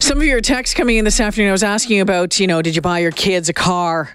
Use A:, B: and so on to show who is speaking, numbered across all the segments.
A: Some of your texts coming in this afternoon, I was asking about, you know, did you buy your kids a car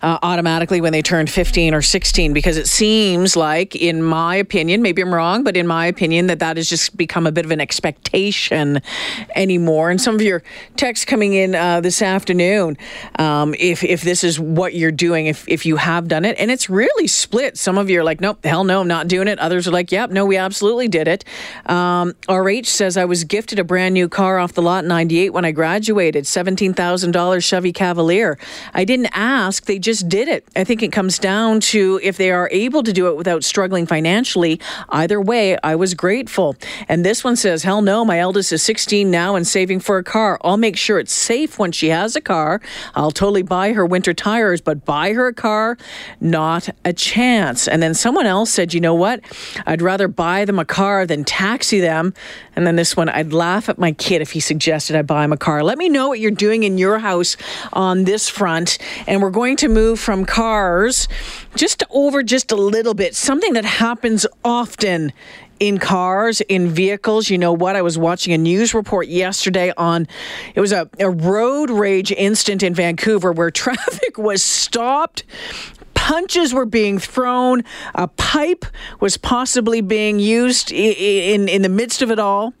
A: uh, automatically when they turned 15 or 16? Because it seems like, in my opinion, maybe I'm wrong, but in my opinion, that that has just become a bit of an expectation anymore. And some of your texts coming in uh, this afternoon, um, if, if this is what you're doing, if, if you have done it, and it's really split. Some of you are like, nope, hell no, I'm not doing it. Others are like, yep, no, we absolutely did it. Um, RH says, I was gifted a brand new car off the lot 98 when I graduated, $17,000 Chevy Cavalier. I didn't ask, they just did it. I think it comes down to if they are able to do it without struggling financially. Either way, I was grateful. And this one says, hell no, my eldest is 16 now and saving for a car. I'll make sure it's safe when she has a car. I'll totally buy her winter tires, but buy her a car, not a chance. And then someone else said, you know what? I'd rather buy them a car than taxi them. And then this one, I'd laugh at my kid if he suggested I buy him a car. Let me know what you're doing in your house on this front. And we're going to move from cars just over just a little bit, something that happens often in cars, in vehicles. You know what? I was watching a news report yesterday on it was a, a road rage incident in Vancouver where traffic was stopped punches were being thrown, a pipe was possibly being used in, in, in the midst of it all.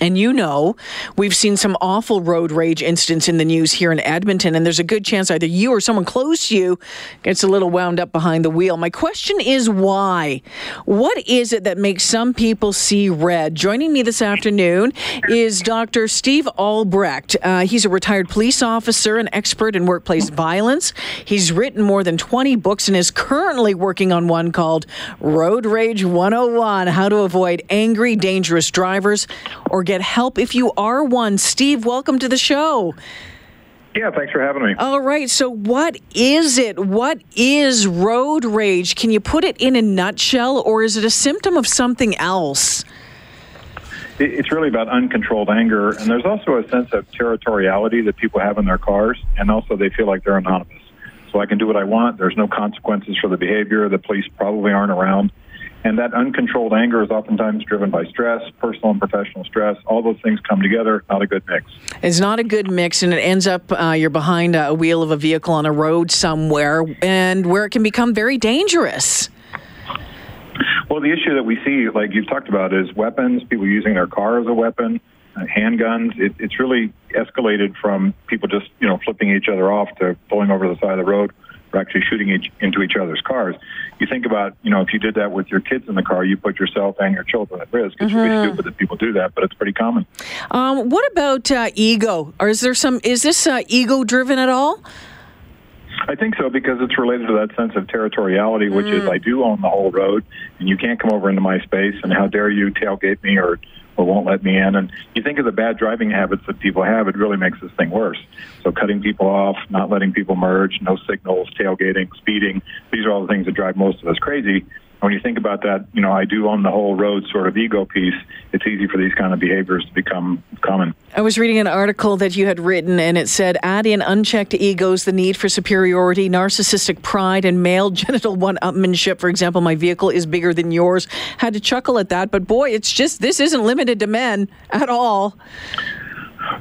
A: And you know, we've seen some awful road rage incidents in the news here in Edmonton, and there's a good chance either you or someone close to you gets a little wound up behind the wheel. My question is why? What is it that makes some people see red? Joining me this afternoon is Dr. Steve Albrecht. Uh, he's a retired police officer and expert in workplace violence. He's written more than 20 books and is currently working on one called Road Rage 101 How to Avoid Angry, Dangerous Drivers or get help if you are one. Steve, welcome to the show.
B: Yeah, thanks for having me.
A: All right. So, what is it? What is road rage? Can you put it in a nutshell, or is it a symptom of something else?
B: It's really about uncontrolled anger, and there's also a sense of territoriality that people have in their cars, and also they feel like they're anonymous. So I can do what I want. There's no consequences for the behavior. The police probably aren't around. And that uncontrolled anger is oftentimes driven by stress, personal and professional stress. All those things come together, not a good mix.
A: It's not a good mix, and it ends up uh, you're behind a wheel of a vehicle on a road somewhere, and where it can become very dangerous.
B: Well, the issue that we see, like you've talked about, is weapons, people using their car as a weapon, uh, handguns. It, it's really escalated from people just, you know, flipping each other off to pulling over the side of the road actually shooting each, into each other's cars. You think about, you know, if you did that with your kids in the car, you put yourself and your children at risk. It's mm-hmm. really stupid that people do that, but it's pretty common.
A: Um, what about uh, ego? Or is there some? Is this uh, ego driven at all?
B: I think so because it's related to that sense of territoriality, which mm. is I do own the whole road, and you can't come over into my space, and how dare you tailgate me or or won't let me in. And you think of the bad driving habits that people have, it really makes this thing worse. So cutting people off, not letting people merge, no signals, tailgating, speeding, these are all the things that drive most of us crazy when you think about that, you know, I do own the whole road sort of ego piece. It's easy for these kind of behaviors to become common.
A: I was reading an article that you had written, and it said, add in unchecked egos, the need for superiority, narcissistic pride, and male genital one-upmanship. For example, my vehicle is bigger than yours. Had to chuckle at that, but boy, it's just this isn't limited to men at all.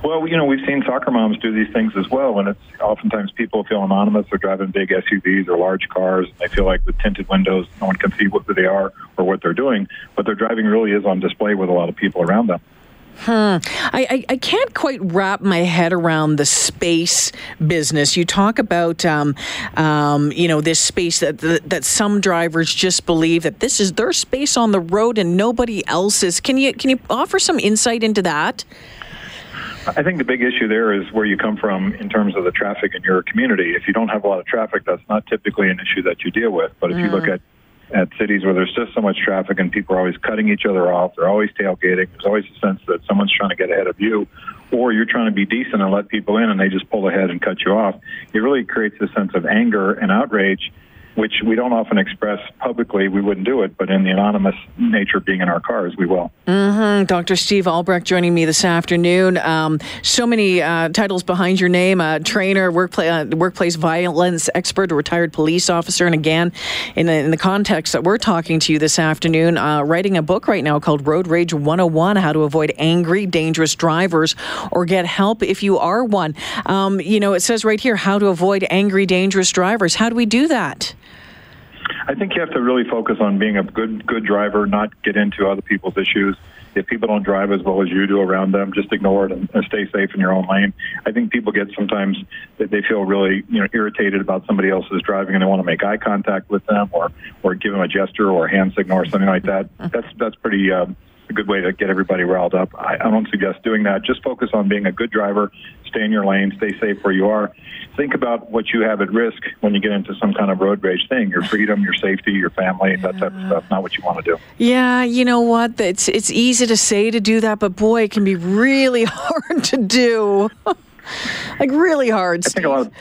B: Well, you know, we've seen soccer moms do these things as well, and it's oftentimes people feel anonymous. They're driving big SUVs or large cars. And they feel like with tinted windows, no one can see who they are or what they're doing. But their driving really is on display with a lot of people around them.
A: Hmm. I, I, I, can't quite wrap my head around the space business. You talk about, um, um, you know, this space that, that, that some drivers just believe that this is their space on the road and nobody else's. Can you can you offer some insight into that?
B: I think the big issue there is where you come from in terms of the traffic in your community. If you don't have a lot of traffic, that's not typically an issue that you deal with. But if mm. you look mm. at at cities where there's just so much traffic and people are always cutting each other off, they're always tailgating. There's always a sense that someone's trying to get ahead of you, or you're trying to be decent and let people in, and they just pull ahead and cut you off. It really creates a sense of anger and outrage which we don't often express publicly. We wouldn't do it, but in the anonymous nature being in our cars, we will.
A: Mm-hmm. Dr. Steve Albrecht joining me this afternoon. Um, so many uh, titles behind your name: a trainer, workplace, uh, workplace violence expert, retired police officer, and again, in the, in the context that we're talking to you this afternoon, uh, writing a book right now called Road Rage 101: How to Avoid Angry, Dangerous Drivers or Get Help if you are one. Um, you know, it says right here how to avoid angry, dangerous drivers. How do we do that?
B: I think you have to really focus on being a good good driver, not get into other people's issues. If people don't drive as well as you do around them, just ignore it and, and stay safe in your own lane. I think people get sometimes that they feel really you know irritated about somebody else's driving and they want to make eye contact with them or or give them a gesture or a hand signal or something like that. That's that's pretty. Um, a good way to get everybody riled up. I, I don't suggest doing that. Just focus on being a good driver, stay in your lane, stay safe where you are. Think about what you have at risk when you get into some kind of road rage thing your freedom, your safety, your family, that type of stuff. Not what you want to do.
A: Yeah, you know what? It's, it's easy to say to do that, but boy, it can be really hard to do. like really hard.
B: I think a lot of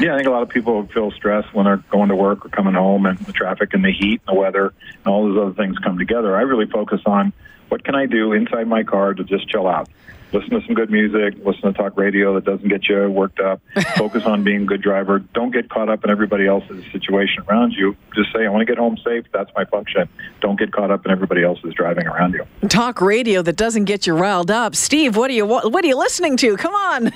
B: yeah, I think a lot of people feel stressed when they're going to work or coming home, and the traffic and the heat and the weather and all those other things come together. I really focus on what can I do inside my car to just chill out listen to some good music, listen to talk radio that doesn't get you worked up, focus on being a good driver. Don't get caught up in everybody else's situation around you. Just say, I want to get home safe. That's my function. Don't get caught up in everybody else's driving around you.
A: Talk radio that doesn't get you riled up. Steve, what are you what are you listening to? Come on.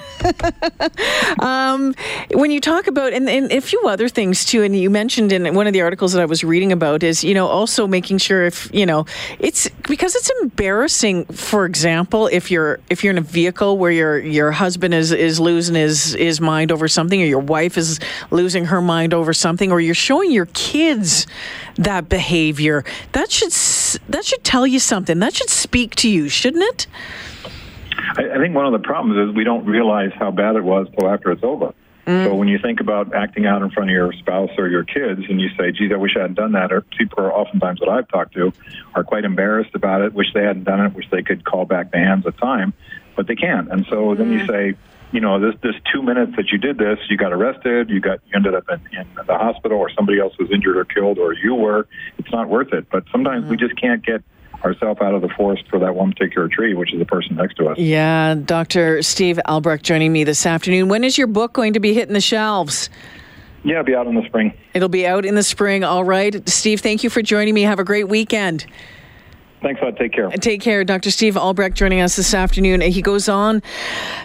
A: um, when you talk about and, and a few other things too, and you mentioned in one of the articles that I was reading about is you know also making sure if you know it's because it's embarrassing. For example, if you're if you're in a vehicle where your your husband is is losing his his mind over something, or your wife is losing her mind over something, or you're showing your kids that behavior, that should that should tell you something. That should speak to you, shouldn't it?
B: I, I think one of the problems is we don't realize how bad it was till after it's over. Mm. So when you think about acting out in front of your spouse or your kids, and you say, "Geez, I wish I hadn't done that," or people are oftentimes that I've talked to are quite embarrassed about it, wish they hadn't done it, wish they could call back the hands of time, but they can't. And so mm. then you mm. say, you know, this this two minutes that you did this, you got arrested, you got you ended up in, in the hospital, or somebody else was injured or killed, or you were. It's not worth it. But sometimes mm. we just can't get ourselves out of the forest for that one particular tree, which is the person next to us.
A: Yeah, Dr. Steve Albrecht joining me this afternoon. When is your book going to be hitting the shelves?
B: Yeah, it'll be out in the spring.
A: It'll be out in the spring. All right. Steve, thank you for joining me. Have a great weekend.
B: Thanks a lot. Take care.
A: Take care. Dr. Steve Albrecht joining us this afternoon. He goes on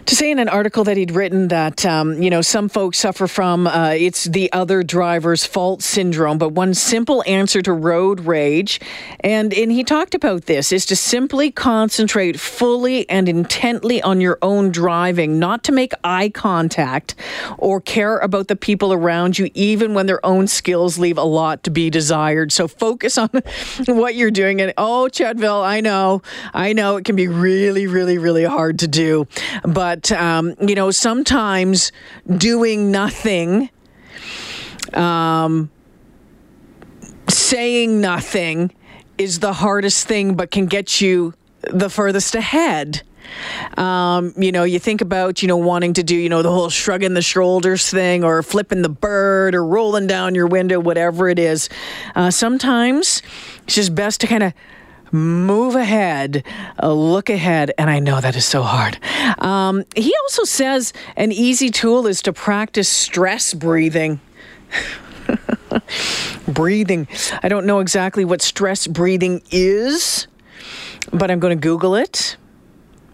A: to say in an article that he'd written that, um, you know, some folks suffer from uh, it's the other driver's fault syndrome, but one simple answer to road rage, and, and he talked about this, is to simply concentrate fully and intently on your own driving, not to make eye contact or care about the people around you, even when their own skills leave a lot to be desired. So focus on what you're doing. And oh, check I know, I know it can be really, really, really hard to do. But, um, you know, sometimes doing nothing, um, saying nothing is the hardest thing, but can get you the furthest ahead. Um, you know, you think about, you know, wanting to do, you know, the whole shrugging the shoulders thing or flipping the bird or rolling down your window, whatever it is. Uh, sometimes it's just best to kind of move ahead, uh, look ahead, and I know that is so hard. Um, he also says an easy tool is to practice stress breathing. breathing. I don't know exactly what stress breathing is, but I'm going to Google it.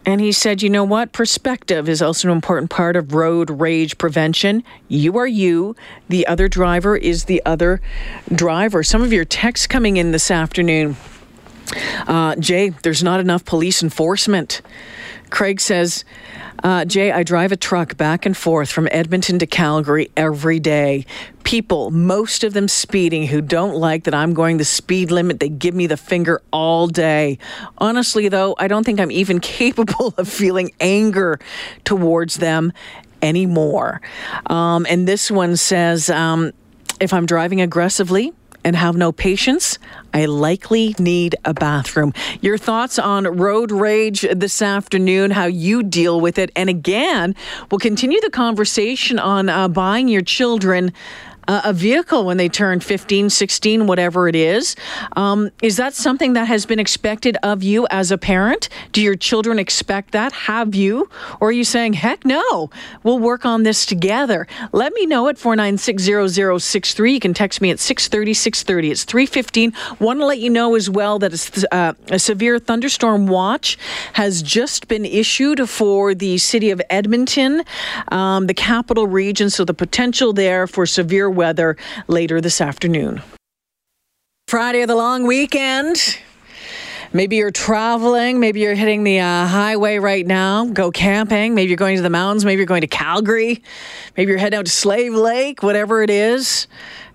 A: And he said, you know what? Perspective is also an important part of road rage prevention. You are you, the other driver is the other driver. Some of your texts coming in this afternoon. Uh, Jay, there's not enough police enforcement. Craig says, uh, Jay, I drive a truck back and forth from Edmonton to Calgary every day. People, most of them speeding, who don't like that I'm going the speed limit, they give me the finger all day. Honestly, though, I don't think I'm even capable of feeling anger towards them anymore. Um, and this one says, um, if I'm driving aggressively, and have no patience, I likely need a bathroom. Your thoughts on road rage this afternoon, how you deal with it. And again, we'll continue the conversation on uh, buying your children a vehicle when they turn 15, 16, whatever it is. Um, is that something that has been expected of you as a parent? Do your children expect that? Have you? Or are you saying, heck no, we'll work on this together? Let me know at 4960063. You can text me at 630 630. It's 315. Want to let you know as well that a, uh, a severe thunderstorm watch has just been issued for the city of Edmonton, um, the capital region. So the potential there for severe weather later this afternoon. Friday of the long weekend. Maybe you're traveling. Maybe you're hitting the uh, highway right now. Go camping. Maybe you're going to the mountains. Maybe you're going to Calgary. Maybe you're heading out to Slave Lake, whatever it is.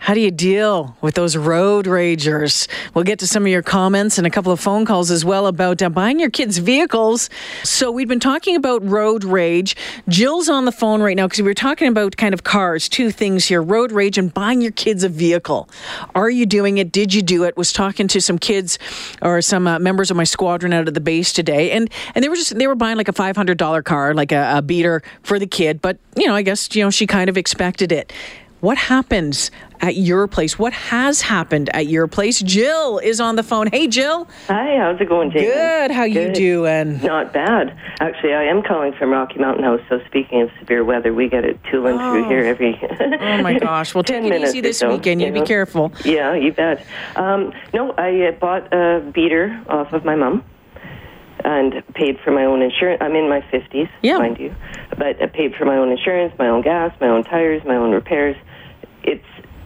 A: How do you deal with those road ragers? We'll get to some of your comments and a couple of phone calls as well about uh, buying your kids' vehicles. So, we've been talking about road rage. Jill's on the phone right now because we were talking about kind of cars, two things here road rage and buying your kids a vehicle. Are you doing it? Did you do it? Was talking to some kids or some uh, members of my squadron out at the base today, and, and they were just, they were buying like a $500 car, like a, a beater for the kid. But, you know, I guess, you know, she kind of expected it. What happens at your place? What has happened at your place? Jill is on the phone. Hey, Jill.
C: Hi, how's it going, Jane?
A: Good. How
C: Good.
A: you doing?
C: Not bad. Actually, I am calling from Rocky Mountain House. So speaking of severe weather, we get it tooling
A: Oh.
C: through here every.
A: Oh my gosh. Well, take it easy this
C: so,
A: weekend. You
C: you
A: be careful.
C: Yeah, you bet. Um, no, I uh, bought a beater off of my mom and paid for my own insurance. I'm in my 50s,
A: Yeah.
C: mind you, but I paid for my own insurance, my own gas, my own tires, my own repairs.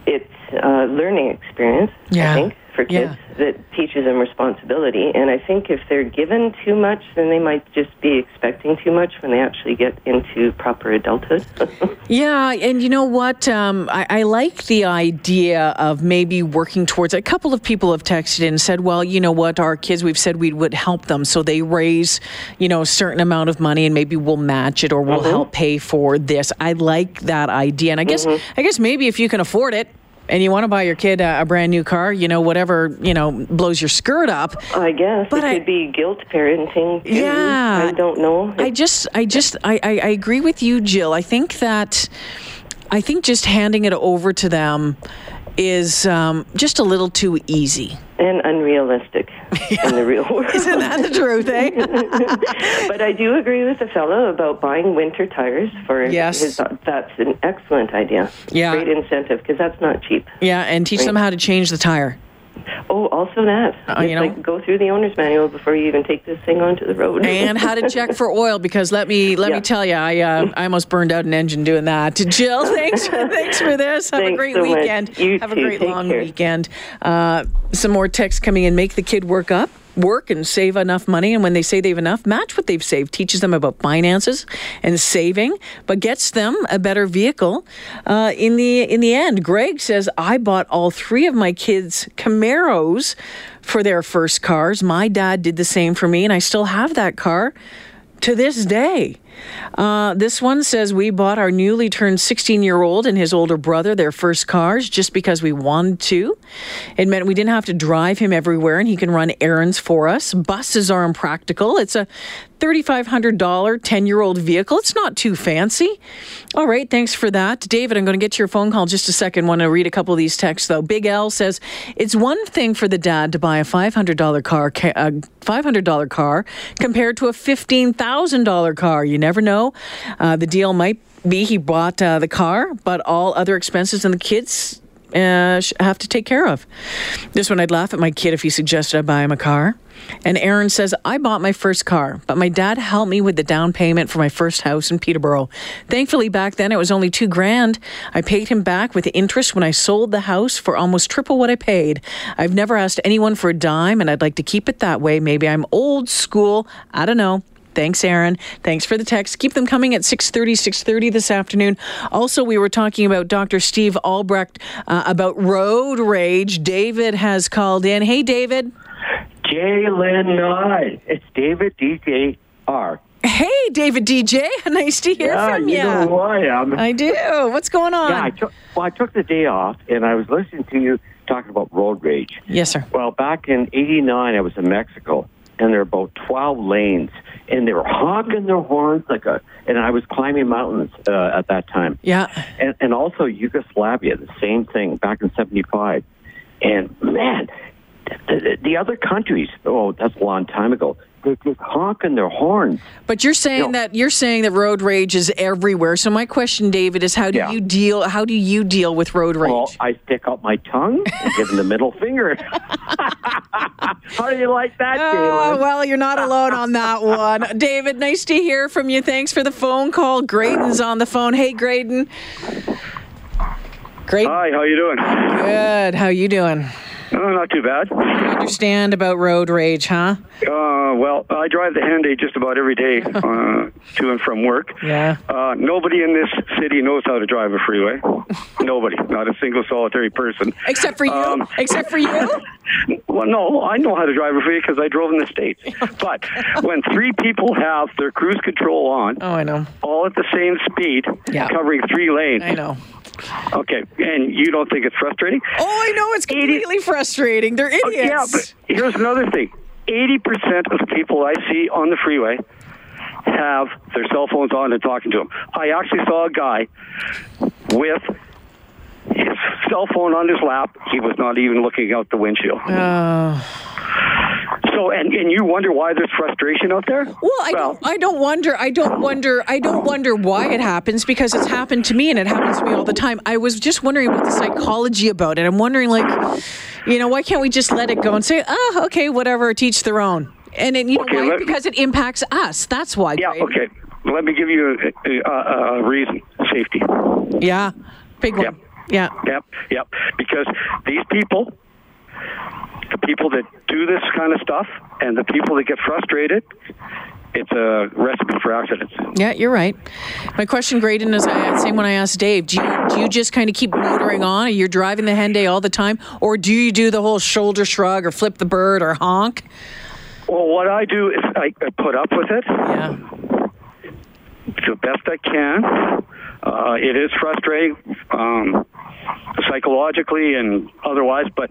C: It's a learning experience,
A: Yeah.
C: I think, for kids that teaches them responsibility. And I think if they're given too much, then they might just be expecting too much when they actually get into proper adulthood.
A: Yeah, and you know what? Um, I, I like the idea of maybe working towards. A couple of people have texted in and said, "Well, you know what? Our kids, we've said we would help them, so they raise, you know, a certain amount of money, and maybe we'll match it or we'll help pay for this." I like that idea, and I guess, I guess maybe if you can afford it. And you want to buy your kid a, a brand new car, you know, whatever, you know, blows your skirt up.
C: I guess
A: But
C: it
A: I-
C: could be guilt parenting. Too.
A: Yeah.
C: I don't know.
A: I just, I just, I, I, I agree with you, Jill. I think that, I think just handing it over to them is um, just a little too easy.
C: and unrealistic in the real world.
A: Isn't that the truth, eh?
C: but I do agree with the fellow about buying winter tires for
A: Yes.
C: his. That's an excellent idea.
A: Yeah.
C: Great incentive because that's not cheap.
A: yeah, and teach them how to change the tire.
C: Oh, also that.
A: Uh, you know-
C: like go through the owner's manual before you even take this thing onto the road.
A: and how to check for oil because let me let me tell you I uh, I almost burned out an engine doing that. Jill, thanks thanks for this. Have a great
C: so
A: weekend.
C: You
A: Have a great
C: Take
A: long
C: care.
A: weekend. Uh, some more texts coming in. Make the kid work up. Work and save enough money, and when they say they've enough, match what they've saved. Teaches them about finances and saving, but gets them a better vehicle. Uh, in the in the end, Greg says I bought all three of my kids Camaros for their first cars. My dad did the same for me, and I still have that car to this day. Uh, this one says we bought our newly turned 16 year old and his older brother their first cars just because we wanted to. It meant we didn't have to drive him everywhere and he can run errands for us. Buses are impractical. It's a $3,500 10 year old vehicle. It's not too fancy. All right, thanks for that. David, I'm going to get to your phone call in just a second. Want to read a couple of these texts though. Big L says it's one thing for the dad to buy a $500 car, a $500 car compared to a $15,000 car. You never know. Uh, the deal might be he bought uh, the car, but all other expenses and the kids uh, have to take care of. This one, I'd laugh at my kid if he suggested I buy him a car. And Aaron says, I bought my first car, but my dad helped me with the down payment for my first house in Peterborough. Thankfully, back then it was only two grand. I paid him back with interest when I sold the house for almost triple what I paid. I've never asked anyone for a dime, and I'd like to keep it that way. Maybe I'm old school. I don't know. Thanks, Aaron. Thanks for the text. Keep them coming at 6.30, 6.30 this afternoon. Also, we were talking about Dr. Steve Albrecht uh, about road rage. David has called in. Hey, David.
D: Jalen Nye. It's David DJ R.
A: Hey, David DJ. Nice to hear
D: yeah,
A: from
D: you
A: you.
D: know who I am.
A: I do. What's going on?
D: yeah, I took well, I took the day off, and I was listening to you talking about road rage.
A: yes, sir.
D: Well, back in '89, I was in Mexico, and there are about 12 lanes, and they were honking their horns like a. And I was climbing mountains uh, at that time.
A: Yeah.
D: And, and also Yugoslavia, the same thing back in '75. And man, the, the other countries, oh, that's a long time ago. They're just honking their horns.
A: But you're saying
D: No.
A: that you're saying that road rage is everywhere. So my question, David, is how do
D: Yeah.
A: you deal? How do you deal with road rage?
D: Well, I stick out my tongue and give them the middle finger. How do you like that,
A: Oh, well, you're not alone on that one. David, nice to hear from you. Thanks for the phone call. Graydon's on the phone. Hey, Graydon. Great.
E: Hi, how you doing?
A: Good. How you doing?
E: Oh, not too bad.
A: You Understand about road rage, huh?
E: Uh, well, I drive the Henday just about every day uh, to and from work.
A: Yeah.
E: Uh, nobody in this city knows how to drive a freeway. nobody, not a single solitary person.
A: Except for you.
E: Um,
A: Except for you.
E: Well, no, I know how to drive a freeway because I drove in the states. But when three people have their cruise control on,
A: Oh, I know.
E: all at the same speed,
A: Yeah.
E: covering three lanes.
A: I know.
E: Okay, and you don't think it's frustrating?
A: Oh, I know. It's completely frustrating. They're
E: Oh,
A: idiots.
E: Yeah, but here's another thing. 80% of the people I see on the freeway have their cell phones on and talking to them. I actually saw a guy with his cell phone on his lap. He was not even looking out the windshield. So, and, and you wonder why there's frustration out there?
A: Well, I don't. I don't wonder. I don't wonder. I don't wonder why it happens because it's happened to me and it happens to me all the time. I was just wondering what the psychology about it. I'm wondering, like, you know, why can't we just let it go and say, oh, okay, whatever, teach their own. And it, you
E: Okay,
A: know why?
E: let-
A: Because it impacts us. That's why.
E: Yeah,
A: Greg.
E: okay. Let me give you a, a, a reason safety.
A: Yeah, big one.
E: Yep.
A: Yeah.
E: Yep, yep. Because these people, the people that do this kind of stuff, and the people that get frustrated, it's a recipe for accidents.
A: Yeah, you're right. My question, Graydon, is the same one I asked Dave. Do you do you just kind of keep motoring on? You're you driving the Henday all the time, or do you do the whole shoulder shrug or flip the bird or honk?
E: Well, what I do is I, I put up with it
A: Yeah.
E: the best I can. Uh, it is frustrating, um, psychologically and otherwise, but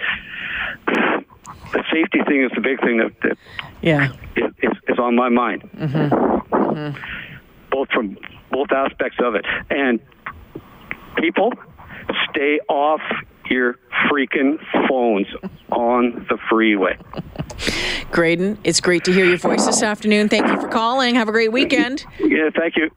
E: the safety thing is the big thing that, that
A: Yeah.
E: is, is, is on my mind. Mm-hmm. Mm-hmm. Both from both aspects of it. And people, stay off your freaking phones on the freeway.
A: Graydon, it's great to hear your voice this afternoon. Thank you for calling. Have a great weekend.
E: Yeah, thank you.